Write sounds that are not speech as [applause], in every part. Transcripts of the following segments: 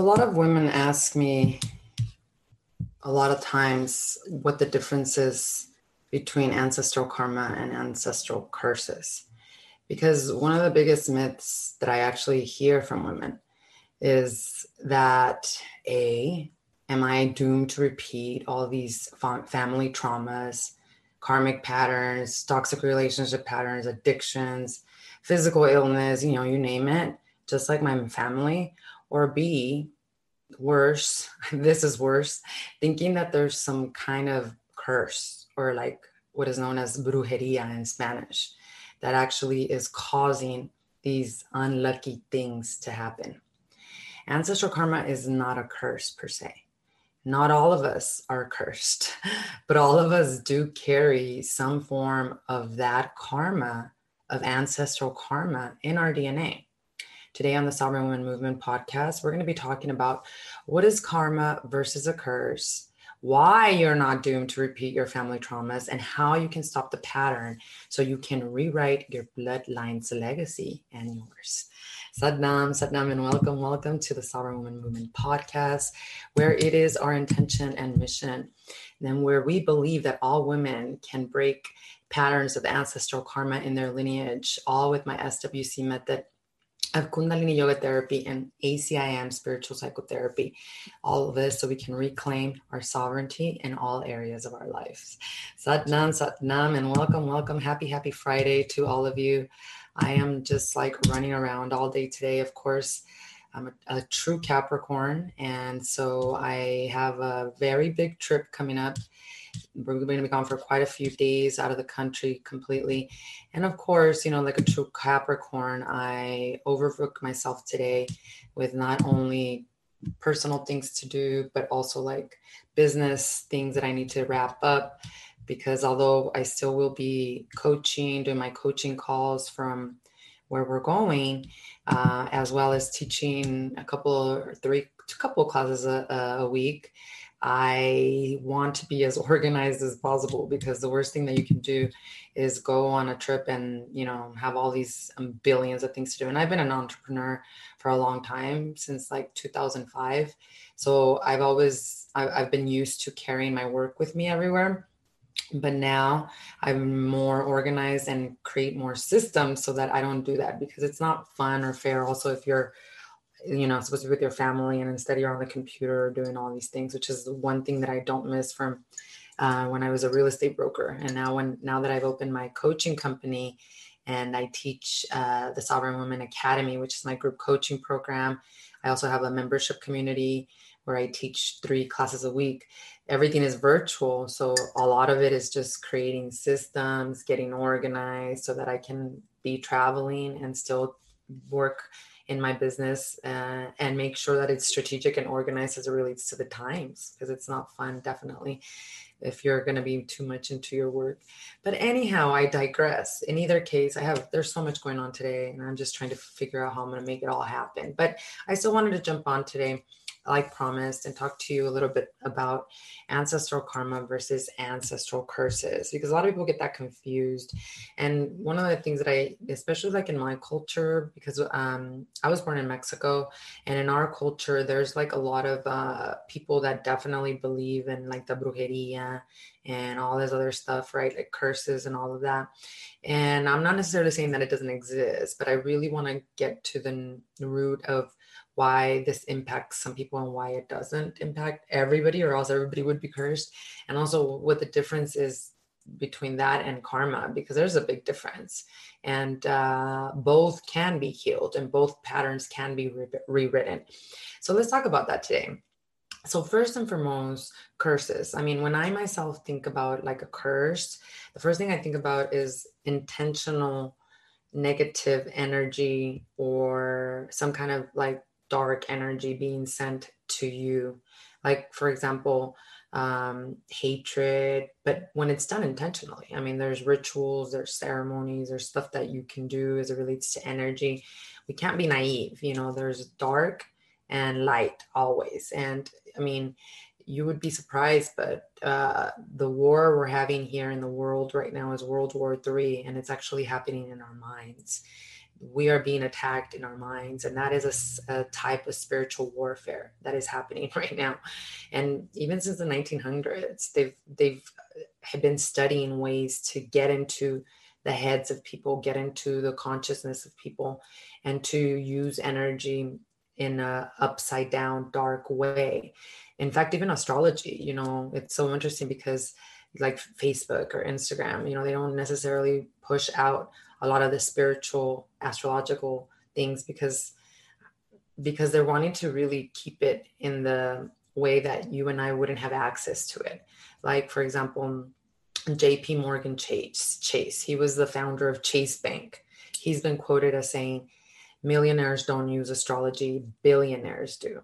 A lot of women ask me a lot of times what the difference is between ancestral karma and ancestral curses. Because one of the biggest myths that I actually hear from women is that A, am I doomed to repeat all these family traumas, karmic patterns, toxic relationship patterns, addictions, physical illness, you know, you name it, just like my family? Or B, worse, [laughs] this is worse, thinking that there's some kind of curse or like what is known as brujeria in Spanish that actually is causing these unlucky things to happen. Ancestral karma is not a curse per se. Not all of us are cursed, [laughs] but all of us do carry some form of that karma, of ancestral karma in our DNA. Today on the Sovereign Woman Movement podcast, we're going to be talking about what is karma versus a curse, why you're not doomed to repeat your family traumas, and how you can stop the pattern so you can rewrite your bloodline's legacy and yours. Satnam, Satnam, and welcome, welcome to the Sovereign Woman Movement podcast, where it is our intention and mission, and where we believe that all women can break patterns of ancestral karma in their lineage, all with my SWC method of Kundalini Yoga Therapy and ACIM Spiritual Psychotherapy. All of this so we can reclaim our sovereignty in all areas of our lives. Satnam, Satnam, and welcome, welcome. Happy, happy Friday to all of you. I am just like running around all day today, of course. I'm a, a true Capricorn, and so I have a very big trip coming up we're going to be gone for quite a few days out of the country completely. And of course, you know, like a true Capricorn, I overbooked myself today with not only personal things to do, but also like business things that I need to wrap up. Because although I still will be coaching, doing my coaching calls from where we're going, uh, as well as teaching a couple or three, a couple classes a, a week. I want to be as [laughs] organized as possible because the worst thing that you can do is go on a trip and you know have all these um, billions of things to do. And I've been an entrepreneur for a long time since like 2005, so I've always I've been used to carrying my work with me everywhere. But now I'm more organized and create more systems so that I don't do that because it's not fun or fair. Also, if you're you know supposed to be with your family and instead you're on the computer doing all these things which is one thing that i don't miss from uh, when i was a real estate broker. And now when now that i've opened my coaching company and i teach uh, the sovereign women academy which is my group coaching program i also have a membership community where i teach three classes a week. Everything is virtual so a lot of it is just creating systems getting organized so that i can be traveling and still work in my business uh, and make sure that it's strategic and organized as it relates to the times because it's not fun definitely if you're going to be too much into your work. But anyhow i digress. In either case i have there's so much going on today and i'm just trying to figure out how i'm going to make it all happen. But i still wanted to jump on today like promised, and talk to you a little bit about ancestral karma versus ancestral curses because a lot of people get that confused. And one of the things that I, especially like in my culture, because um, I was born in Mexico, and in our culture, there's like a lot of uh, people that definitely believe in like the brujeria and all this other stuff, right? Like curses and all of that. And I'm not necessarily saying that it doesn't exist, but I really want to get to the root of why this impacts some people and why it doesn't impact everybody or else everybody would be cursed. And also what the difference is between that and karma because there's a big difference. And uh, both can be healed and both patterns can be re- rewritten. So let's talk about that today. So first and foremost curses. I mean when i myself think about like a curse the first thing i think about is intentional negative energy or some kind of like dark energy being sent to you. Like for example um, hatred but when it's done intentionally. I mean there's rituals there's ceremonies there's stuff that you can do as it relates to energy. We can't be naive you know there's dark and light always. And i mean you would be surprised but uh, the war we're having here in the world right now is world war three and it's actually happening in our minds we are being attacked in our minds and that is a, a, type of spiritual warfare that is happening [laughs] right now. And even since the 1900s they've they've uh, have been studying ways to get into the heads of people get into the consciousness of people and to use energy in a upside down dark way. In fact even astrology you know it's so interesting because like facebook or instagram you know they don't necessarily push out a lot of the spiritual astrological things because because they're wanting to really keep it in the way that you and I wouldn't have access to it. Like for example, JP Morgan Chase Chase, he was the founder of Chase Bank. He's been quoted as saying millionaires don't use astrology, billionaires do.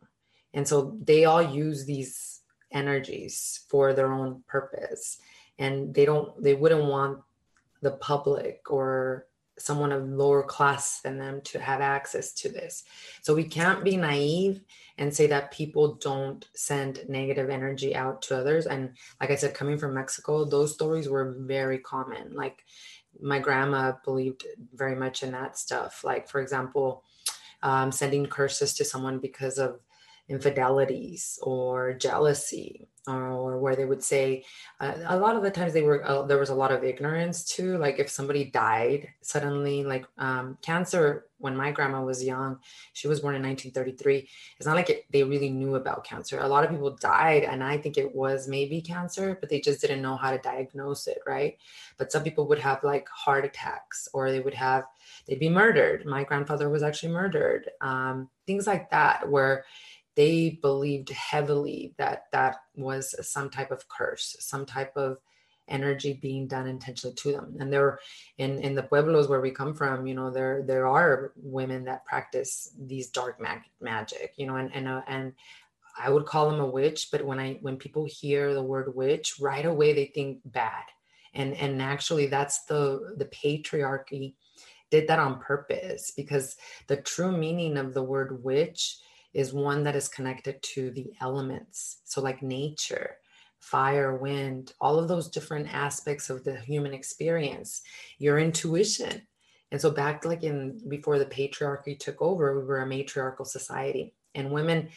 And so they all use these energies for their own purpose and they don't they wouldn't want the public or someone of lower class than them to have access to this. So we can't be naive and say that people don't send negative energy out to others. And like I said, coming from Mexico, those stories were very common. Like my grandma believed very much in that stuff. Like, for example, um, sending curses to someone because of infidelities or jealousy or where they would say uh, a lot of the times they were uh, there was a lot of ignorance too. Like if somebody died suddenly like um, cancer when my grandma was young she was born in 1933 it's not like it, they really knew about cancer. A lot of people died and i think it was maybe cancer but they just didn't know how to diagnose it right? But some people would have like heart attacks or they would have they'd be murdered. My grandfather was actually murdered. Um, things like that where they believed heavily that that was some type of curse, some type of energy being done intentionally to them. And there, in in the pueblos where we come from, you know, there there are women that practice these dark mag- magic, you know, and and uh, and I would call them a witch, but when I when people hear the word witch, right away they think bad. And and actually that's the the patriarchy did that on purpose because the true meaning of the word witch is one that is connected to the elements. So, like nature, fire, wind, all of those different aspects of the human experience, your intuition. And so, back like in before the patriarchy took over, we were a matriarchal society, and women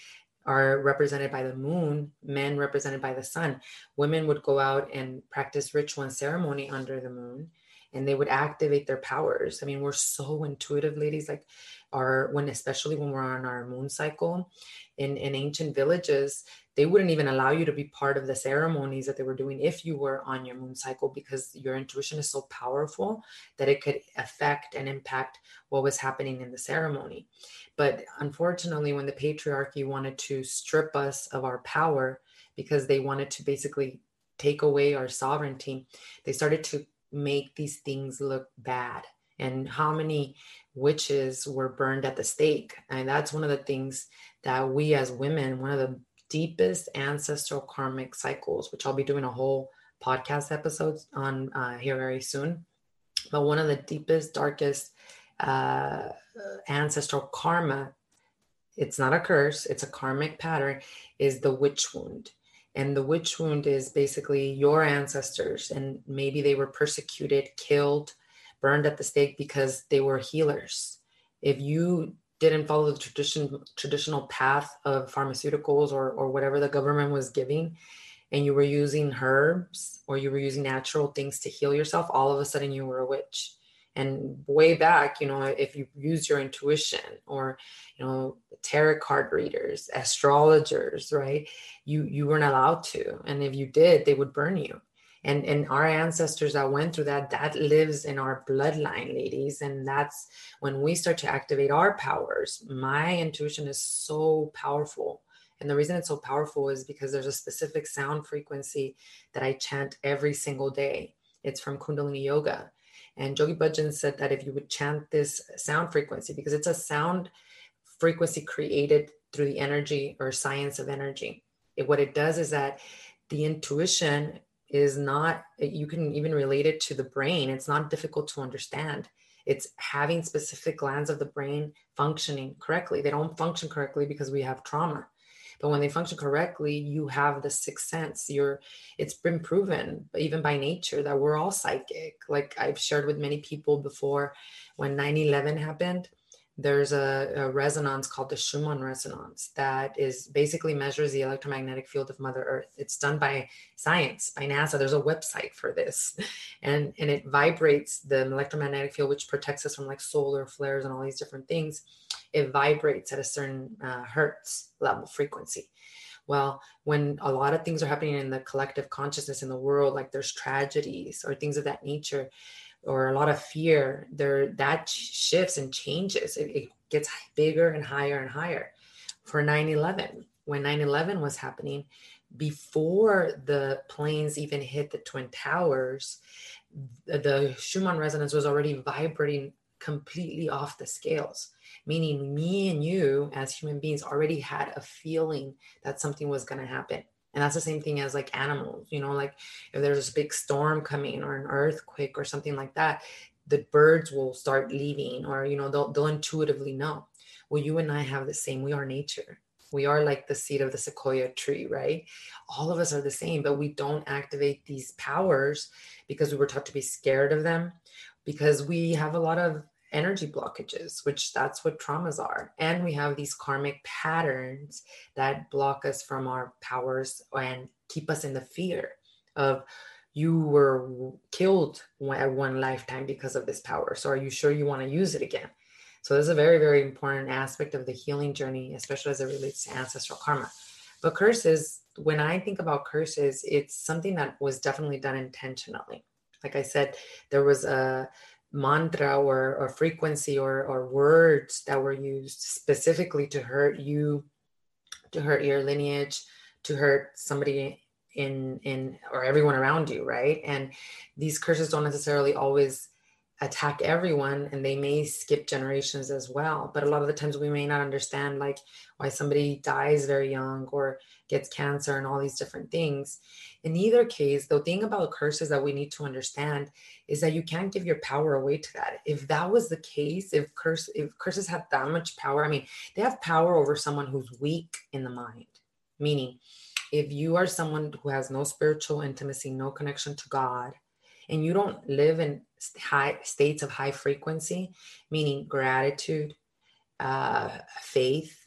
are represented by the moon, men represented by the sun. Women would go out and practice ritual and ceremony under the moon, and they would activate their powers. I mean, we're so intuitive, ladies. Like our when especially when we're on our moon cycle in in ancient villages they wouldn't even allow you to be part of the ceremonies that they were doing if you were on your moon cycle because your intuition is so powerful that it could affect and impact what was happening in the ceremony. But unfortunately when the patriarchy wanted to strip us of our power because they wanted to basically take away our sovereignty they started to make these things look bad and how many witches were burned at the stake. And that's one of the things that we as women, one of the deepest ancestral karmic cycles, which I'll be doing a whole podcast episodes on uh, here very soon. But one of the deepest, darkest uh, ancestral karma, it's not a curse, it's a karmic pattern, is the witch wound. And the witch wound is basically your ancestors, and maybe they were persecuted, killed, burned at the stake because they were healers. If you didn't follow the tradition traditional path of pharmaceuticals or or whatever the government was giving and you were using herbs or you were using natural things to heal yourself all of a sudden you were a witch. And way back you know if you use your intuition or you know tarot card readers astrologers right you you weren't allowed to. And if you did they would burn you and and our ancestors that went through that that lives in our bloodline ladies. And that's when we start to activate our powers. My intuition is so powerful. And the reason it's so powerful is because there's a specific sound frequency that i chant every single day. It's from kundalini yoga. And Yogi Bhajan said that if you would chant this sound frequency, because it's a sound frequency created through the energy or science of energy, it, what it does is that the intuition is not you can even relate it to the brain. It's not difficult to understand. It's having specific glands of the brain functioning correctly. They don't function correctly because we have trauma. But when they function correctly you have the sixth sense. You're it's been proven even by nature that we're all psychic. Like i've shared with many people before when 9-11 happened there's a, a, resonance called the Schumann resonance that is basically measures the electromagnetic field of Mother Earth. It's done by science, by NASA. There's a website for this, [laughs] and and it vibrates the electromagnetic field, which protects us from like solar flares and all these different things. It vibrates at a certain uh, hertz level frequency. Well, when a lot of things are happening in the collective consciousness in the world, like there's tragedies or things of that nature, or a lot of fear there that shifts and changes. It, it gets bigger and higher and higher. For 9-11 when 9-11 was happening before the planes even hit the twin towers the schumann resonance was already vibrating completely off the scales meaning me and you as human beings already had a feeling that something was going to happen and that's the same thing as like animals you know like if there's a big storm coming or an earthquake or something like that the birds will start leaving or you know they'll, they'll intuitively know. Well you and i have the same. We are nature. We are like the seed of the sequoia tree right? All of us are the same but we don't activate these powers because we were taught to be scared of them because we have a lot of energy blockages, which that's what traumas are. And we have these karmic patterns that block us from our powers and keep us in the fear of you were killed at one lifetime because of this power. So are you sure you want to use it again? So this is a very, very important aspect of the healing journey, especially as it relates to ancestral karma. But curses, when I think about curses, it's something that was definitely done intentionally. Like I said, there was a mantra or, or frequency or, or words that were used specifically to hurt you, to hurt your lineage, to hurt somebody in in or everyone around you, right? And these curses don't necessarily always attack everyone and they may skip generations as well but a lot of the times we may not understand like why somebody dies very young or gets cancer and all these different things. In either case the thing about curses that we need to understand is that you can't give your power away to that. If that was the case if curse if curses have that much power i mean they have power over someone who's weak in the mind. Meaning if you are someone who has no spiritual intimacy no connection to god and you don't live in high states of high frequency, meaning gratitude, uh, faith,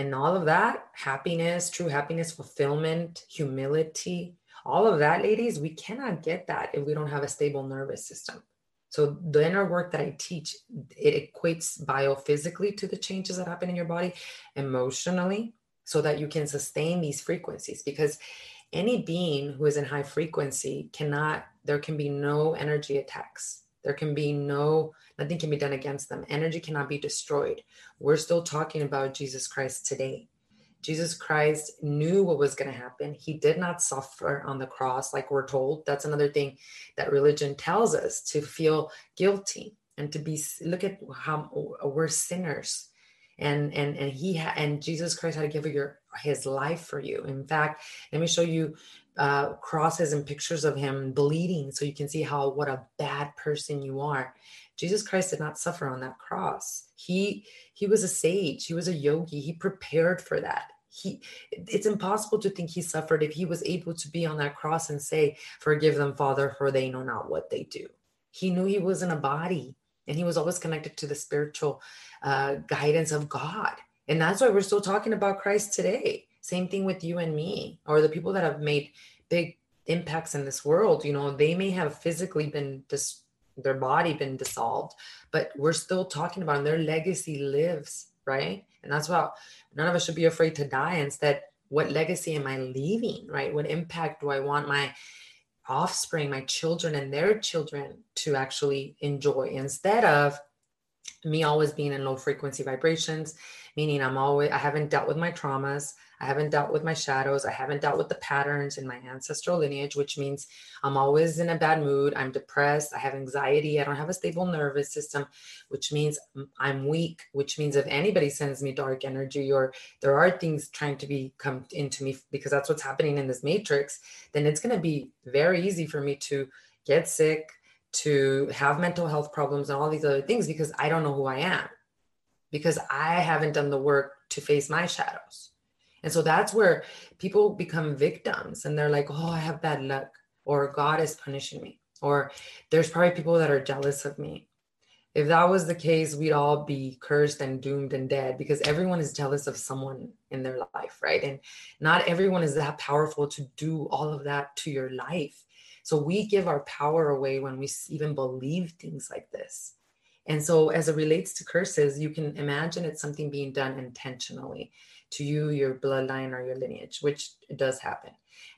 and all of that, happiness, true happiness, fulfillment, humility, all of that, ladies, we cannot get that if we don't have a stable nervous system. So the inner work that I teach, it equates biophysically to the changes that happen in your body, emotionally, so that you can sustain these frequencies. Because any being who is in high frequency cannot there can be no energy attacks there can be no nothing can be done against them. Energy cannot be destroyed. We're still talking about jesus christ today. Jesus christ knew what was going to happen. He did not suffer on the cross like we're told. That's another thing that religion tells us to feel guilty and to be look at how we're sinners. And and and he ha- and jesus christ had to give your his life for you. In fact let me show you uh, crosses and pictures of him bleeding so you can see how what a bad person you are. Jesus christ did not suffer on that cross. He he was a sage. He was a yogi. He prepared for that. He it's impossible to think he suffered if he was able to be on that cross and say forgive them father for they know not what they do. He knew he was in a body and he was always connected to the spiritual uh, guidance of god. And that's why we're still talking about christ today same thing with you and me or the people that have made big impacts in this world you know they may have physically been dis- their body been dissolved but we're still talking about them. their legacy lives right? And that's why none of us should be afraid to die. Instead what legacy am i leaving right? What impact do i want my offspring my children and their children to actually enjoy instead of me always being in low frequency vibrations meaning i'm always i haven't dealt with my traumas I haven't dealt with my shadows. I haven't dealt with the patterns in my ancestral lineage, which means I'm always in a bad mood. I'm depressed. I have anxiety. I don't have a stable nervous system, which means I'm weak, which means if anybody sends me dark energy or there are things trying to be come into me because that's what's happening in this matrix, then it's going to be very easy for me to get sick, to have mental health problems and all these other things because I don't know who I am because I haven't done the work to face my shadows. And so that's where people become victims and they're like, oh, I have bad luck, or God is punishing me, or there's probably people that are jealous of me. if that was the case, we'd all be cursed and doomed and dead because everyone is jealous of someone in their life, right? And not everyone is that powerful to do all of that to your life. So we give our power away when we even believe things like this. And so, as it relates to curses, you can imagine it's something being done intentionally to you, your bloodline, or your lineage, which does happen.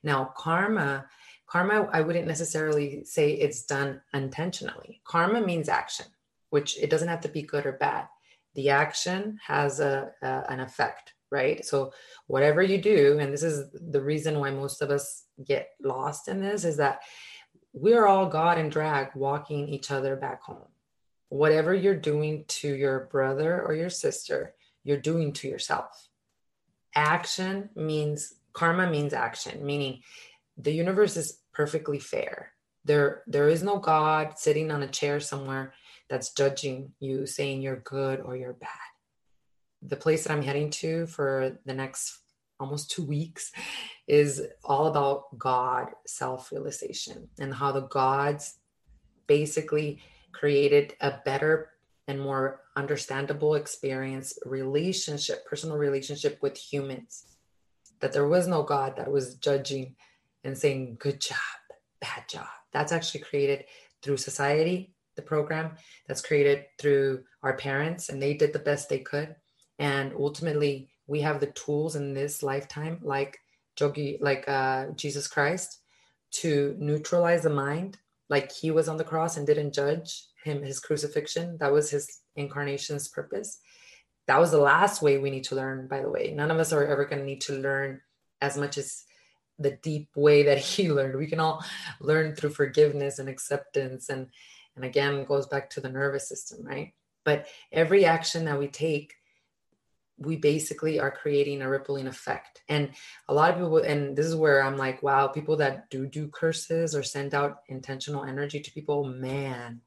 Now, karma, karma, I wouldn't necessarily say it's done intentionally. Karma means action which it doesn't have to be good or bad. The action has a, a an effect, right? So whatever you do, and this is the reason why most of us get lost in this, is that we're all God and drag walking each other back home. Whatever you're doing to your brother or your sister, you're doing to yourself. Action means karma means action, meaning the universe is perfectly fair. There, there is no God sitting on a chair somewhere that's judging you, saying you're good or you're bad. The place that I'm heading to for the next almost two weeks is all about God self realization and how the gods basically created a better and more understandable experience, relationship, personal relationship with humans. That there was no God that was judging and saying, good job, bad job. That's actually created through society the program that's created through our parents and they did the best they could and ultimately we have the tools in this lifetime like jogi like uh, jesus christ to neutralize the mind like he was on the cross and didn't judge him his crucifixion. That was his incarnation's purpose. That was the last way we need to learn by the way. None of us are ever going to need to learn as much as the deep way that [laughs] he learned. We can all learn through forgiveness and acceptance and and again, goes back to the nervous system, right? But every action that we take, we basically are creating a rippling effect. And a lot of people, and this is where I'm like, wow, people that do do curses or send out intentional energy to people, man,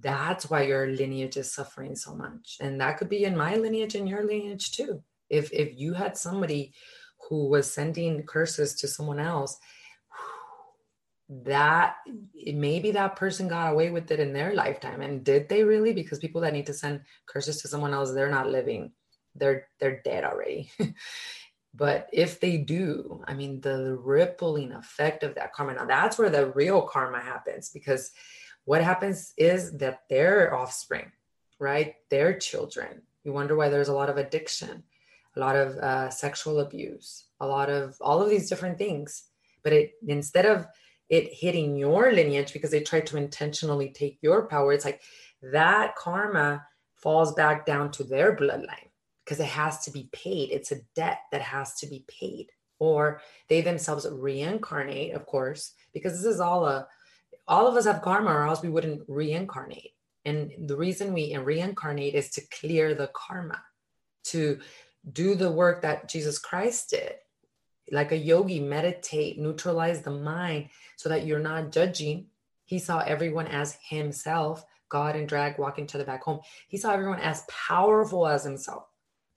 that's why your lineage is suffering so much. And that could be in my lineage and your lineage too. If if you had somebody who was sending curses to someone else that maybe that person got away with it in their lifetime and did they really because people that need to send curses to someone else they're not living they're they're dead already [laughs] but if they do i mean the rippling effect of that karma now that's where the real karma happens because what happens is that their offspring right their children you wonder why there's a lot of addiction a lot of uh, sexual abuse a lot of all of these different things but it instead of it hitting your lineage because they tried to intentionally take your power. It's like that karma falls back down to their bloodline because it has to be paid. It's a debt that has to be paid. Or they themselves reincarnate, of course, because this is all a all of us have karma, or else we wouldn't reincarnate. And the reason we reincarnate is to clear the karma, to do the work that Jesus Christ did like a yogi, meditate, neutralize the mind so that you're not judging. He saw everyone as himself, God and drag walking to the back home. He saw everyone as powerful as himself.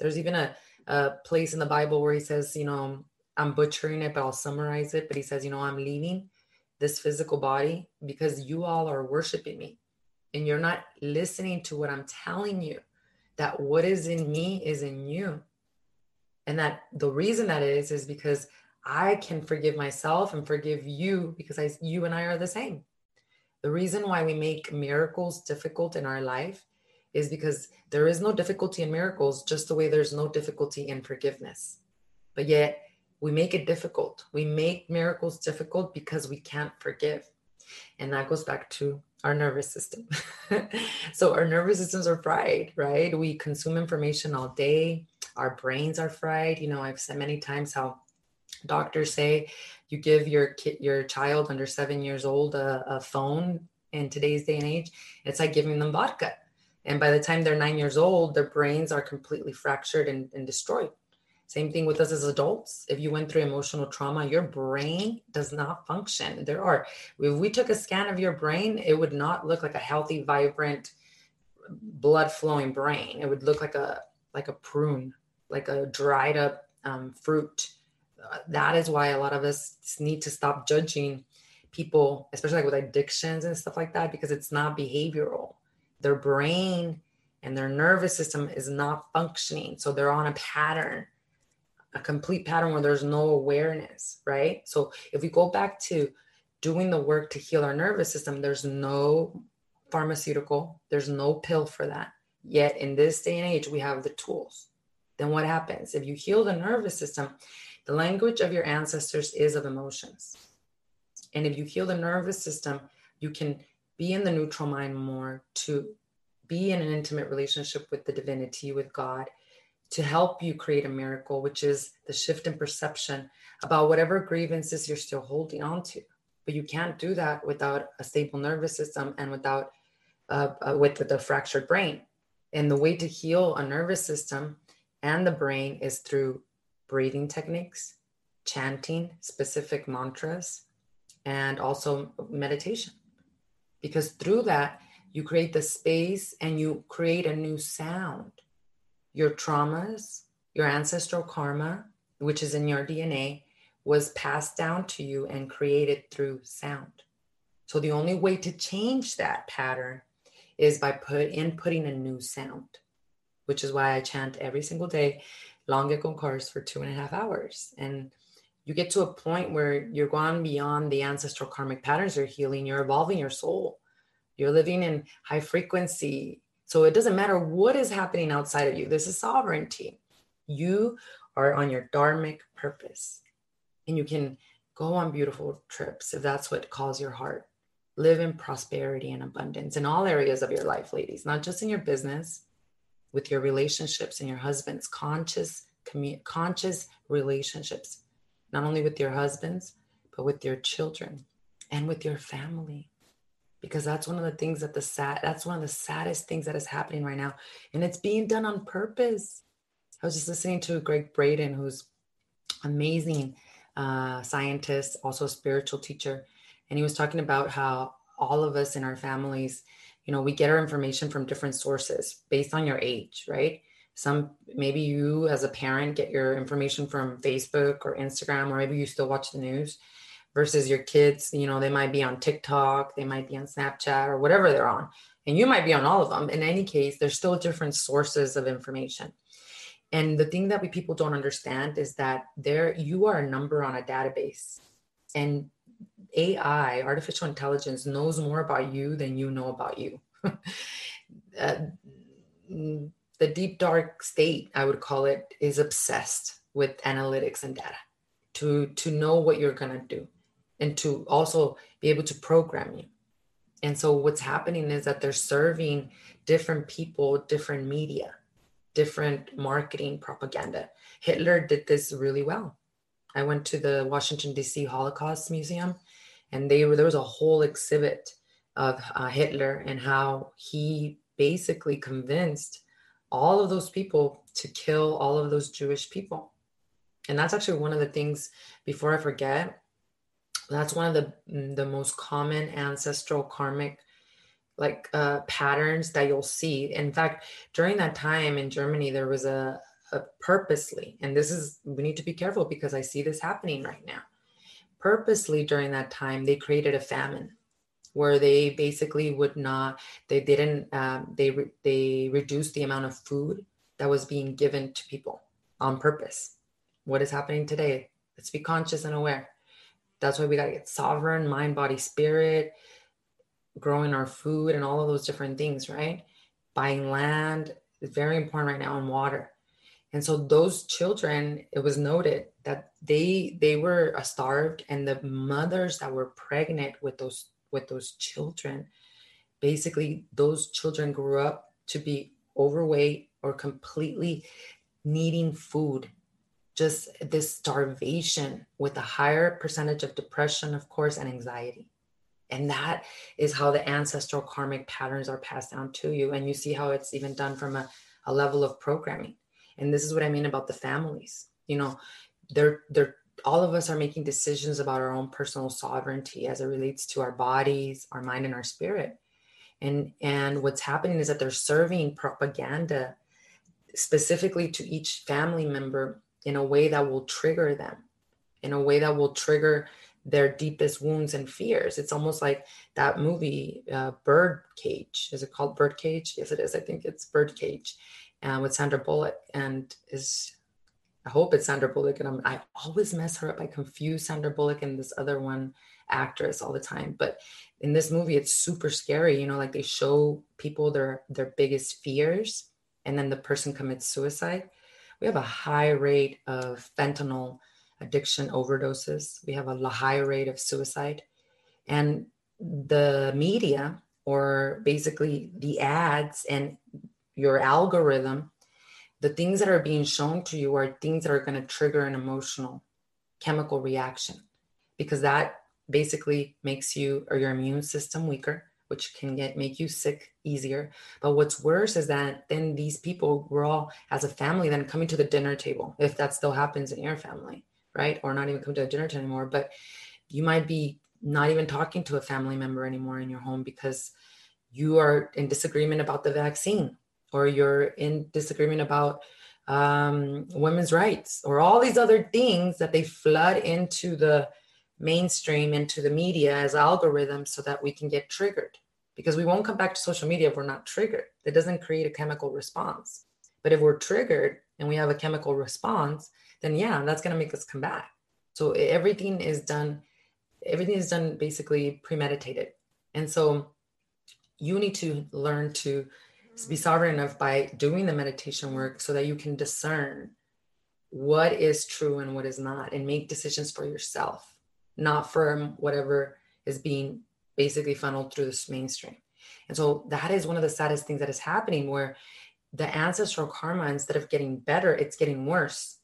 There's even a, a place in the Bible where he says, you know, I'm butchering it, but I'll summarize it. But he says, you know, I'm leaving this physical body because you all are worshiping me and you're not listening to what I'm telling you that what is in me is in you. And that the reason that is is because I can forgive myself and forgive you because I you and I are the same. The reason why we make miracles difficult in our life is because there is no difficulty in miracles just the way there's no difficulty in forgiveness. But yet we make it difficult. We make miracles difficult because we can't forgive. And that goes back to our nervous system. [laughs] so our nervous systems are fried, right? We consume information all day our brains are fried. You know, I've said many times how doctors say you give your kid, your child under seven years old a, a phone in today's day and age, it's like giving them vodka. And by the time they're nine years old, their brains are completely fractured and, and destroyed. Same thing with us as adults. If you went through emotional trauma, your brain does not function. There are, if we took a scan of your brain, it would not look like a healthy, vibrant, blood flowing brain. It would look like a like a prune like a dried up um, fruit. Uh, that is why a lot of us need to stop judging people, especially like with addictions and stuff like that, because it's not behavioral. Their brain and their nervous system is not functioning. So they're on a pattern, a complete pattern where there's no awareness, right? So if we go back to doing the work to heal our nervous system, there's no pharmaceutical, there's no pill for that. Yet in this day and age, we have the tools. Then what happens? If you heal the nervous system, the language of your ancestors is of emotions. And if you heal the nervous system, you can be in the neutral mind more to be in an intimate relationship with the divinity, with God, to help you create a miracle, which is the shift in perception about whatever grievances you're still holding on to. But you can't do that without a stable nervous system and without uh, uh, with, the, a fractured brain. And the way to heal a nervous system and the brain is through breathing techniques, chanting specific mantras, and also meditation. Because through that, you create the space and you create a new sound. Your traumas, your ancestral karma, which is in your DNA, was passed down to you and created through sound. So the only way to change that pattern is by put inputting a new sound, which is why I chant every single day, Lange con for two and a half hours. And you get to a point where you're going beyond the ancestral karmic patterns you're healing, you're evolving your soul you're living in high frequency. So it doesn't matter what is happening outside of you. This is sovereignty. You are on your dharmic purpose. And you can go on beautiful trips if that's what calls your heart. Live in prosperity and abundance in all areas of your life, ladies, not just in your business, with your relationships and your husbands, conscious, commu- conscious relationships, not only with your husbands, but with your children and with your family. Because that's one of the things that the sad that's one of the saddest things that is happening right now. And it's being done on purpose. I was just listening to Gregg Braden who's amazing uh, scientist also a spiritual teacher. And he was talking about how all of us in our families you know we get our information from different sources based on your age right some maybe you as a parent get your information from facebook or instagram or maybe you still watch the news versus your kids, you know, they might be on TikTok, they might be on Snapchat or whatever they're on. And you might be on all of them. In any case, there's still different sources of information. And the thing that we people don't understand is that there you are a number on a database. And AI, artificial intelligence, knows more about you than you know about you. [laughs] uh, the deep dark state, I would call it, is obsessed with analytics and data to to know what you're gonna do and to also be able to program you. And so what's happening is that they're serving different people, different media, different marketing propaganda. Hitler did this really well. I went to the Washington D.C. Holocaust Museum, and they were there was a whole exhibit of uh, Hitler and how he basically convinced all of those people to kill all of those Jewish people. And that's actually one of the things. Before I forget, that's one of the mm, the most common ancestral karmic like uh, patterns that you'll see in fact during that time in germany there was a, a purposely and this is we need to be careful because i see this happening right now purposely during that time they created a famine where they basically would not they didn't um, they re, they reduced the amount of food that was being given to people on purpose what is happening today let's be conscious and aware that's why we got to get sovereign, mind, body, spirit, growing our food and all of those different things, right? Buying land is very important right now and water. And so those children, it was noted that they they were starved and the mothers that were pregnant with those with those children, basically those children grew up to be overweight or completely needing food just this starvation with a higher percentage of depression, of course, and anxiety. And that is how the ancestral karmic patterns are passed down to you. And you see how it's even done from a, a level of programming. And this is what I mean about the families. You know, they're they're all of us are making decisions about our own personal sovereignty as it relates to our bodies, our mind, and our spirit. And and what's happening is that they're serving propaganda specifically to each family member in a way that will trigger them, in a way that will trigger their deepest wounds and fears. It's almost like that movie, uh, Bird Cage. Is it called Bird Cage? Yes, it is. I think it's Bird Cage uh, with Sandra Bullock. And is, I hope it's Sandra Bullock. And I'm, I always mess her up. I confuse Sandra Bullock and this other one actress all the time. But in this movie, it's super scary. You know, like they show people their their biggest fears, and then the person commits suicide. We have a high rate of fentanyl addiction overdoses. We have a high rate of suicide. And the media, or basically the ads and your algorithm, the things that are being shown to you are things that are going to trigger an emotional chemical reaction because that basically makes you or your immune system weaker which can get make you sick easier but what's worse is that then these people we're all as a family then coming to the dinner table if that still happens in your family right? Or not even come to a dinner table anymore. But you might be not even talking to a family member anymore in your home because you are in disagreement about the vaccine or you're in disagreement about um, women's rights or all these other things that they flood into the mainstream into the media as algorithms so that we can get triggered because we won't come back to social media if we're not triggered it doesn't create a chemical response but if we're triggered and we have a chemical response then yeah, that's going to make us come back. So everything is done, everything is done basically premeditated. And so you need to learn to be sovereign enough by doing the meditation work so that you can discern what is true and what is not and make decisions for yourself, not from whatever is being basically funneled through this mainstream. And so that is one of the saddest things that is happening where the ancestral karma, instead of getting better, it's getting worse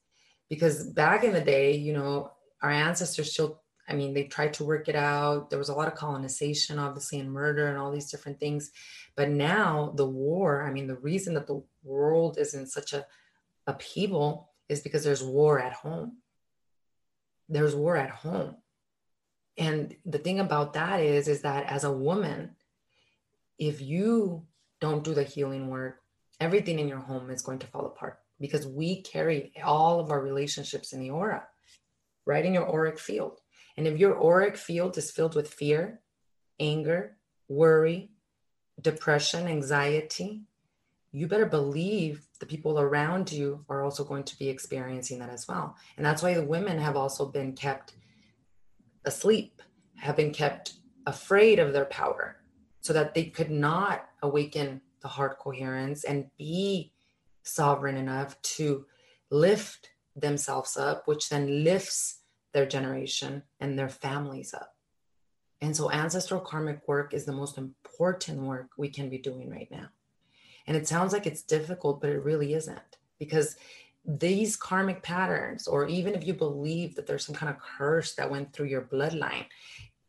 because back in the day, you know, our ancestors still, I mean, they tried to work it out. There was a lot of colonization, obviously, and murder and all these different things. But now the war, I mean, the reason that the world is in such a upheaval is because there's war at home. There's war at home. And the thing about that is, is that as a woman, if you don't do the healing work, everything in your home is going to fall apart because we carry all of our relationships in the aura, right in your auric field. And if your auric field is filled with fear, anger, worry, depression, anxiety, you better believe the people around you are also going to be experiencing that as well. And that's why the women have also been kept asleep, have been kept afraid of their power so that they could not awaken the heart coherence and be sovereign enough to lift themselves up, which then lifts their generation and their families up. And so, ancestral karmic work is the most important work we can be doing right now. And it sounds like it's difficult, but it really isn't because these karmic patterns, or even if you believe that there's some kind of curse that went through your bloodline,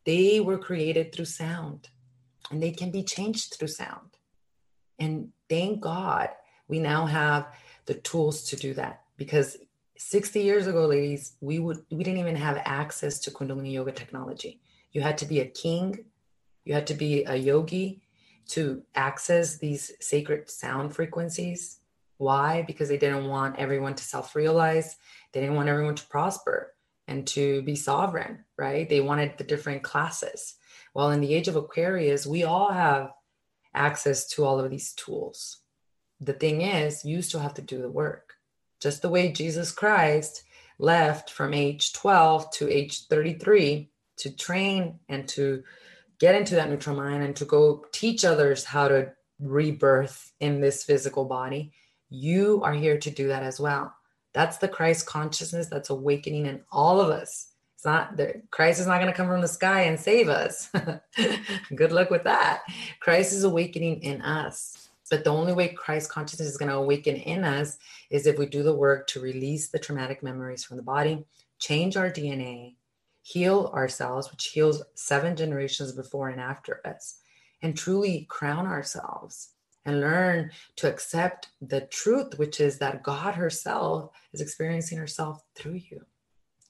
they were created through sound and they can be changed through sound. And thank God we now have the tools to do that because 60 years ago ladies we would we didn't even have access to kundalini yoga technology. You had to be a king you had to be a yogi to access these sacred sound frequencies. Why? Because they didn't want everyone to self-realize. They didn't want everyone to prosper and to be sovereign right? They wanted the different classes. Well in the age of aquarius we all have access to all of these tools. The thing is, you still have to do the work. Just the way Jesus Christ left from age 12 to age 33 to train and to get into that neutral mind and to go teach others how to rebirth in this physical body, you are here to do that as well. That's the Christ consciousness that's awakening in all of us. It's not that Christ is not going to come from the sky and save us. [laughs] Good luck with that. Christ is awakening in us. But the only way Christ consciousness is going to awaken in us is if we do the work to release the traumatic memories from the body, change our DNA, heal ourselves, which heals seven generations before and after us, and truly crown ourselves and learn to accept the truth, which is that God herself is experiencing herself through you.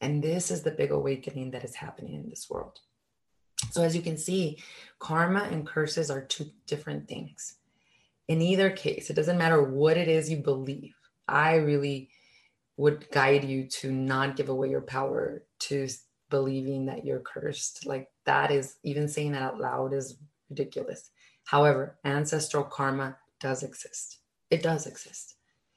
And this is the big awakening that is happening in this world. So, as you can see, karma and curses are two different things in either case, it doesn't matter what it is you believe. I really would guide you to not give away your power to believing that you're cursed. Like that is even saying that out loud is ridiculous. However, ancestral karma does exist. It does exist.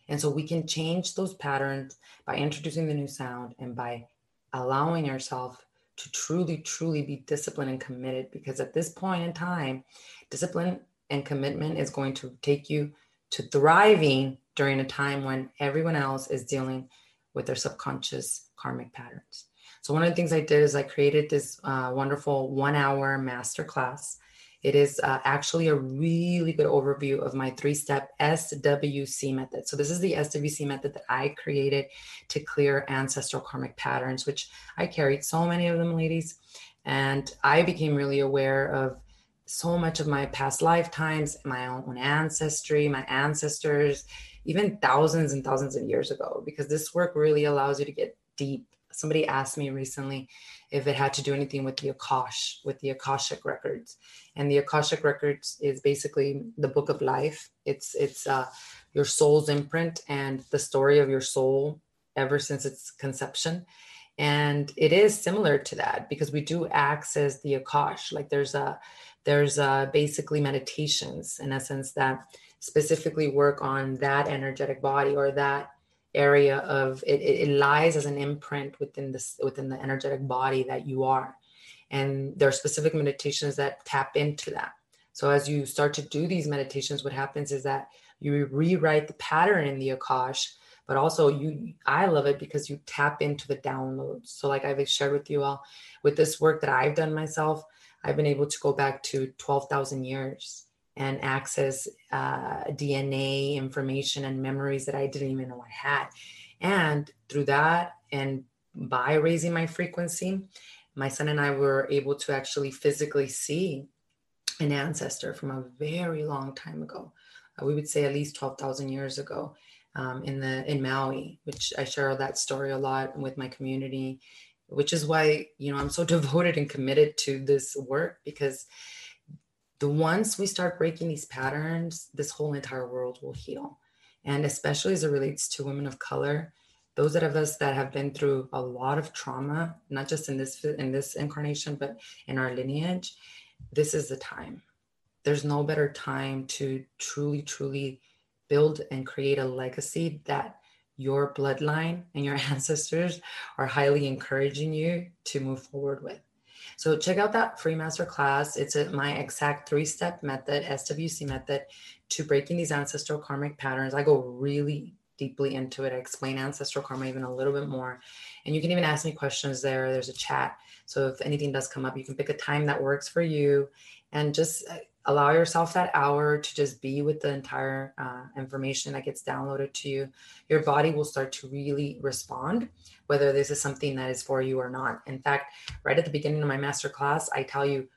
And so we can change those patterns by introducing the new sound and by allowing yourself to truly, truly be disciplined and committed. Because at this point in time, discipline and commitment is going to take you to thriving during a time when everyone else is dealing with their subconscious karmic patterns. So, one of the things I did is I created this uh, wonderful one hour masterclass it is uh, actually a really good overview of my three step SWC method. So, this is the SWC method that I created to clear ancestral karmic patterns, which I carried so many of them, ladies. And I became really aware of so much of my past lifetimes, my own ancestry, my ancestors, even thousands and thousands of years ago, because this work really allows you to get deep. Somebody asked me recently if it had to do anything with the Akash, with the Akashic records. And the Akashic records is basically the book of life. It's it's uh, your soul's imprint and the story of your soul ever since its conception. And it is similar to that because we do access the Akash. Like there's a there's a basically meditations in essence that specifically work on that energetic body or that area of it, it, lies as an imprint within this within the energetic body that you are. And there are specific meditations that tap into that. So as you start to do these meditations what happens is that you rewrite the pattern in the akash but also you i love it because you tap into the downloads. So like i've shared with you all with this work that i've done myself i've been able to go back to 12000 years and access uh, DNA information and memories that I didn't even know I had. And through that, and by raising my frequency, my son and I were able to actually physically see an ancestor from a very long time ago. Uh, we would say at least 12,000 years ago um, in the in Maui, which I share that story a lot with my community, which is why you know I'm so [laughs] devoted and committed to this work because the once we start breaking these patterns, this whole entire world will heal. And especially as it relates to women of color, those of us that have been through a lot of trauma, not just in this in this incarnation, but in our lineage, this is the time. There's no better time to truly, truly build and create a legacy that your bloodline and your [laughs] ancestors are highly encouraging you to move forward with. So check out that free master class. It's a, my exact three step method, SWC method, to breaking these ancestral karmic patterns. I go really deeply into it. I explain ancestral karma even a little bit more. And you can even ask me questions there. There's a chat. So if anything does come up, you can pick a time that works for you and just uh, allow yourself that hour to just be with the entire uh, information that gets downloaded to you. Your body will start to really respond, whether this is something that is for you or not. In fact, right at the beginning of my master class, I tell you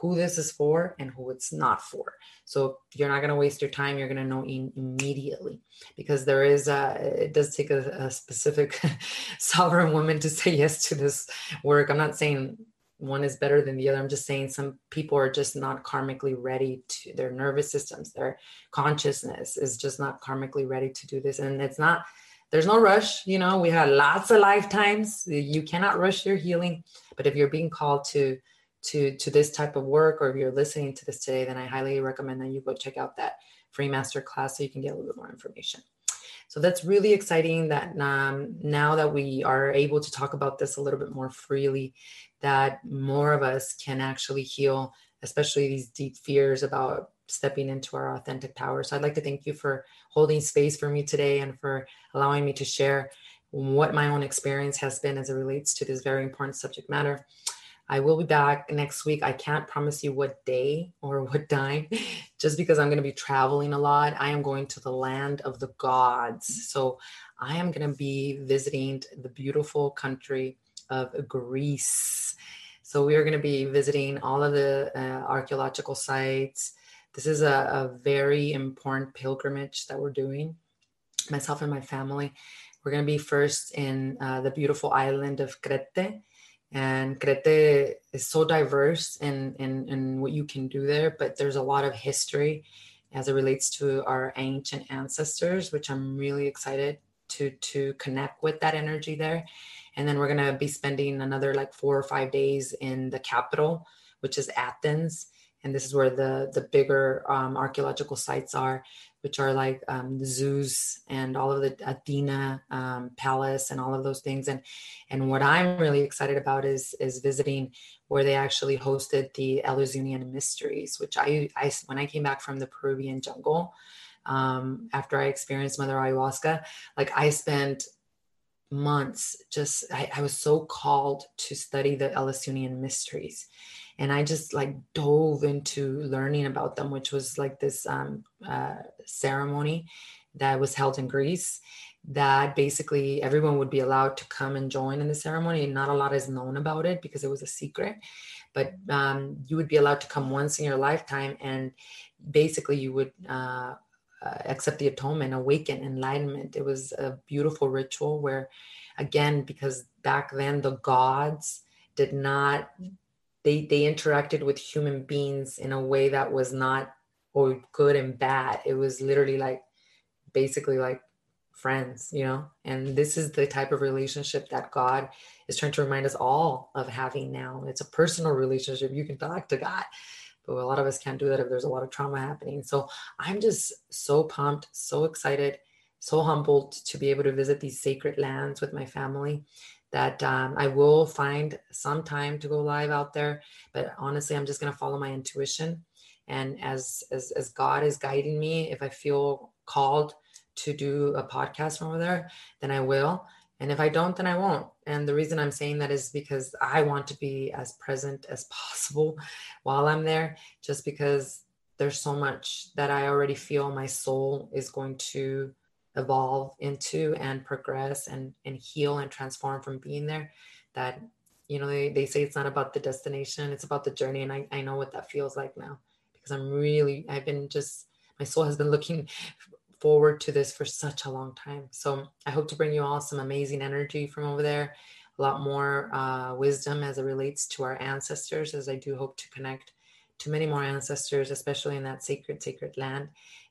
who this is for and who it's not for. So you're not going to waste your time. You're going to know in, immediately because there is, a, it does take a, a specific [laughs] sovereign woman to say yes to this work. I'm not saying one is better than the other. I'm just saying some people are just not karmically ready to their nervous systems, their consciousness is just not karmically ready to do this. And it's not, there's no rush. You know, we have lots of lifetimes. You cannot rush your healing. But if you're being called to, to, to this type of work, or if you're listening to this today, then I highly recommend that you go check out that free master class so you can get a little bit more information. So that's really exciting that um, now that we are able to talk about this a little bit more freely, that more of us can actually heal, especially these deep fears about stepping into our authentic power. So I'd like to thank you for holding space for me today and for allowing me to share what my own experience has been as it relates to this very important subject matter. I will be back next week. I can't promise you what day or [laughs] what time, just because I'm going to be traveling a lot. I am going to the land of the gods. So I am going to be visiting the beautiful country of Greece. So we are going to be visiting all of the uh, archaeological sites. This is a, a, very important pilgrimage that we're doing, myself and my family. We're going to be first in uh, the beautiful island of Crete. And Crete is so diverse in, in, in what you can do there, but there's a lot of history as it relates to our ancient ancestors, which I'm really excited to to connect with that energy there. And then we're going to be spending another like four or five days in the capital which is athens. And this is where the the bigger um, archaeological sites are which are like um, the Zeus and all of the Athena um, palace and all of those things. And and what I'm really excited about is is visiting where they actually hosted the Eleusinian Mysteries, which I, I when I came back from the Peruvian jungle um, after I experienced Mother Ayahuasca, like I spent months just I, I was so called to study the Eleusinian Mysteries and I just like dove into learning about them, which was like this um, uh, ceremony that was held in Greece. That basically everyone would be allowed to come and join in the ceremony. And not a lot is known about it because it was a secret, but um, you would be allowed to come once in your lifetime, and basically you would uh, uh, accept the atonement, awaken, enlightenment. It was a beautiful ritual where, again, because back then the gods did not they they interacted with human beings in a way that was not or good and bad. It was literally like basically like friends you know? And this is the type of relationship that god is trying to remind us all of having now. It's a personal relationship. You can talk to god but a lot of us can't do that if there's a lot of trauma happening. So i'm just so pumped so excited so humbled to be able to visit these sacred lands with my family that um, I will find some time to go live out there. But honestly, I'm just going to follow my intuition. And as, as, as God is guiding me, if I feel called to do a podcast from over there, then I will. And if I don't, then I won't. And the reason I'm saying that is because I want to be as present as [laughs] possible while I'm there, just because there's so much that I already feel my soul is going to evolve into and progress and and heal and transform from being there that you know they, they say it's not about the destination it's about the journey and I, I know what that feels like now because i'm really i've been just my soul has been looking forward to this for such a long time. So i hope to bring you all some amazing energy from over there a lot more uh, wisdom as it relates to our ancestors as i do hope to connect to many more ancestors especially in that sacred sacred land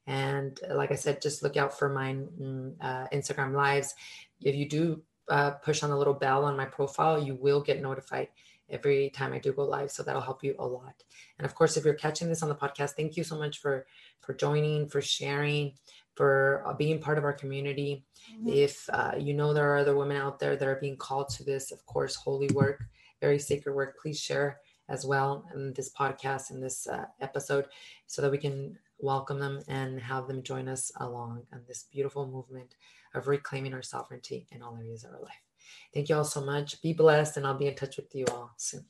and uh, like I said, just look out for my mm, uh, Instagram lives. If you do uh, push on the little bell on my profile, you will get notified every time I do go live. So that'll help you a lot. And of course, if you're catching this on the podcast, thank you so much for for joining, for sharing, for uh, being part of our community. Mm-hmm. If uh, you know there are other women out there that are being called to this, of course, holy work, very sacred work, please share as well in this podcast in this uh, episode so that we can welcome them and have them join us along on this beautiful movement of reclaiming our sovereignty in all areas of our life. Thank you all so much. Be blessed, and I'll be in touch with you all soon.